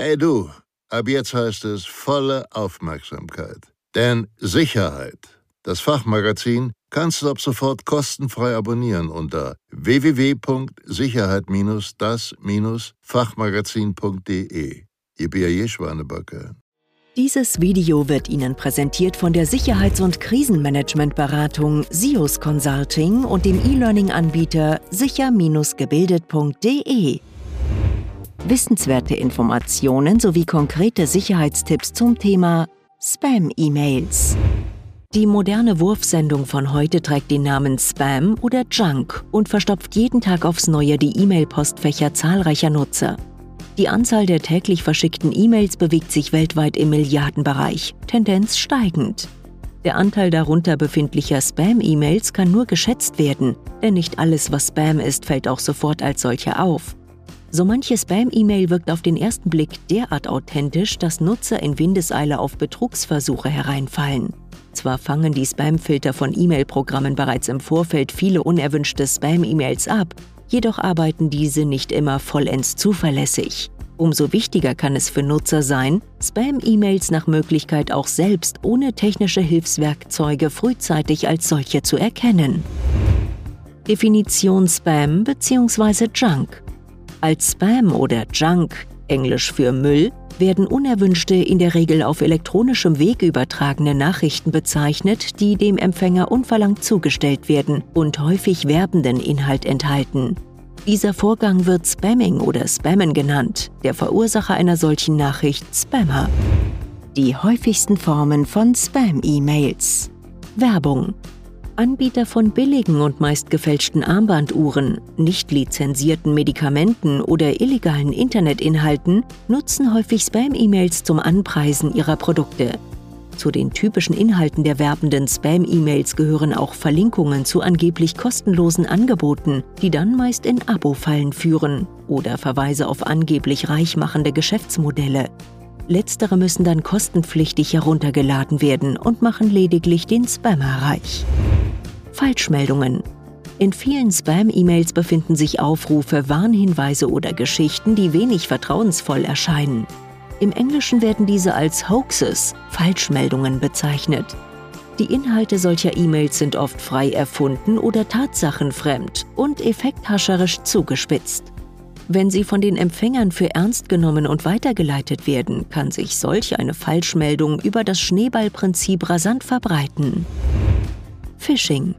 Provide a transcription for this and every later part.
Hey du, ab jetzt heißt es volle Aufmerksamkeit. Denn Sicherheit, das Fachmagazin, kannst du ab sofort kostenfrei abonnieren unter www.sicherheit-das-fachmagazin.de. Ihr B.A.J. Schwanebacke. Dieses Video wird Ihnen präsentiert von der Sicherheits- und Krisenmanagementberatung SIOS Consulting und dem E-Learning-Anbieter sicher-gebildet.de. Wissenswerte Informationen sowie konkrete Sicherheitstipps zum Thema Spam-E-Mails. Die moderne Wurfsendung von heute trägt den Namen Spam oder Junk und verstopft jeden Tag aufs Neue die E-Mail-Postfächer zahlreicher Nutzer. Die Anzahl der täglich verschickten E-Mails bewegt sich weltweit im Milliardenbereich, Tendenz steigend. Der Anteil darunter befindlicher Spam-E-Mails kann nur geschätzt werden, denn nicht alles, was Spam ist, fällt auch sofort als solcher auf. So manche Spam-E-Mail wirkt auf den ersten Blick derart authentisch, dass Nutzer in Windeseile auf Betrugsversuche hereinfallen. Zwar fangen die Spam-Filter von E-Mail-Programmen bereits im Vorfeld viele unerwünschte Spam-E-Mails ab, jedoch arbeiten diese nicht immer vollends zuverlässig. Umso wichtiger kann es für Nutzer sein, Spam-E-Mails nach Möglichkeit auch selbst ohne technische Hilfswerkzeuge frühzeitig als solche zu erkennen. Definition Spam bzw. Junk. Als Spam oder Junk, englisch für Müll, werden unerwünschte, in der Regel auf elektronischem Weg übertragene Nachrichten bezeichnet, die dem Empfänger unverlangt zugestellt werden und häufig werbenden Inhalt enthalten. Dieser Vorgang wird Spamming oder Spammen genannt, der Verursacher einer solchen Nachricht Spammer. Die häufigsten Formen von Spam-E-Mails. Werbung. Anbieter von billigen und meist gefälschten Armbanduhren, nicht lizenzierten Medikamenten oder illegalen Internetinhalten nutzen häufig Spam-E-Mails zum Anpreisen ihrer Produkte. Zu den typischen Inhalten der werbenden Spam-E-Mails gehören auch Verlinkungen zu angeblich kostenlosen Angeboten, die dann meist in Abo-Fallen führen, oder Verweise auf angeblich reichmachende Geschäftsmodelle. Letztere müssen dann kostenpflichtig heruntergeladen werden und machen lediglich den Spammer reich. Falschmeldungen. In vielen Spam-E-Mails befinden sich Aufrufe, Warnhinweise oder Geschichten, die wenig vertrauensvoll erscheinen. Im Englischen werden diese als Hoaxes, Falschmeldungen bezeichnet. Die Inhalte solcher E-Mails sind oft frei erfunden oder tatsachenfremd und effekthascherisch zugespitzt. Wenn sie von den Empfängern für ernst genommen und weitergeleitet werden, kann sich solch eine Falschmeldung über das Schneeballprinzip rasant verbreiten. Phishing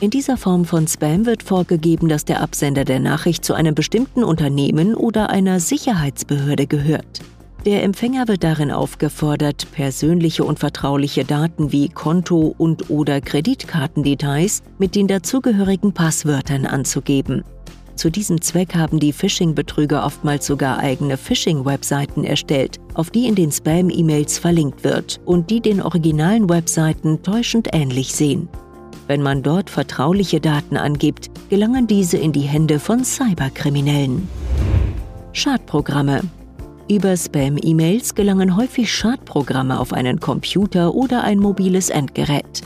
in dieser Form von Spam wird vorgegeben, dass der Absender der Nachricht zu einem bestimmten Unternehmen oder einer Sicherheitsbehörde gehört. Der Empfänger wird darin aufgefordert, persönliche und vertrauliche Daten wie Konto- und/oder Kreditkartendetails mit den dazugehörigen Passwörtern anzugeben. Zu diesem Zweck haben die Phishing-Betrüger oftmals sogar eigene Phishing-Webseiten erstellt, auf die in den Spam-E-Mails verlinkt wird und die den originalen Webseiten täuschend ähnlich sehen. Wenn man dort vertrauliche Daten angibt, gelangen diese in die Hände von Cyberkriminellen. Schadprogramme. Über Spam-E-Mails gelangen häufig Schadprogramme auf einen Computer oder ein mobiles Endgerät.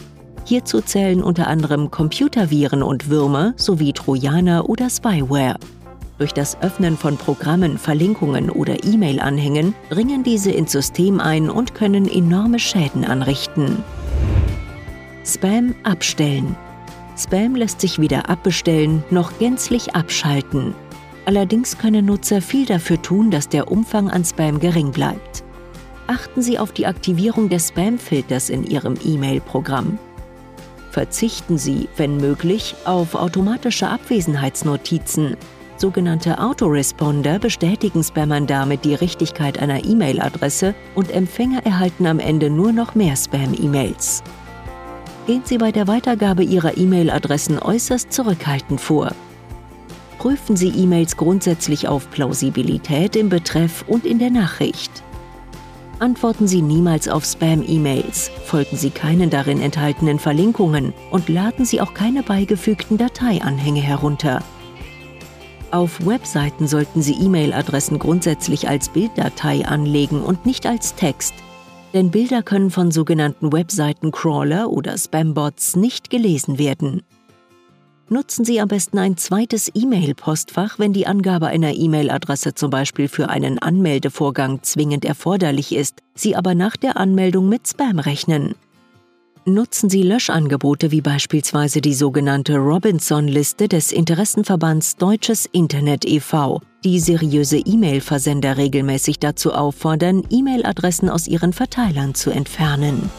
Hierzu zählen unter anderem Computerviren und Würmer sowie Trojaner oder Spyware. Durch das Öffnen von Programmen, Verlinkungen oder E-Mail-Anhängen dringen diese ins System ein und können enorme Schäden anrichten. Spam abstellen. Spam lässt sich weder abbestellen noch gänzlich abschalten. Allerdings können Nutzer viel dafür tun, dass der Umfang an Spam gering bleibt. Achten Sie auf die Aktivierung des Spam-Filters in Ihrem E-Mail-Programm. Verzichten Sie, wenn möglich, auf automatische Abwesenheitsnotizen. Sogenannte Autoresponder bestätigen Spammern damit die Richtigkeit einer E-Mail-Adresse und Empfänger erhalten am Ende nur noch mehr Spam-E-Mails gehen Sie bei der Weitergabe Ihrer E-Mail-Adressen äußerst zurückhaltend vor. Prüfen Sie E-Mails grundsätzlich auf Plausibilität im Betreff und in der Nachricht. Antworten Sie niemals auf Spam-E-Mails, folgen Sie keinen darin enthaltenen Verlinkungen und laden Sie auch keine beigefügten Dateianhänge herunter. Auf Webseiten sollten Sie E-Mail-Adressen grundsätzlich als Bilddatei anlegen und nicht als Text, denn Bilder können von sogenannten Webseitencrawler oder Spambots nicht gelesen werden. Nutzen Sie am besten ein zweites E-Mail-Postfach, wenn die Angabe einer E-Mail-Adresse zum Beispiel für einen Anmeldevorgang zwingend erforderlich ist, Sie aber nach der Anmeldung mit Spam rechnen. Nutzen Sie Löschangebote wie beispielsweise die sogenannte Robinson-Liste des Interessenverbands Deutsches Internet e.V., die seriöse E-Mail-Versender regelmäßig dazu auffordern, E-Mail-Adressen aus ihren Verteilern zu entfernen.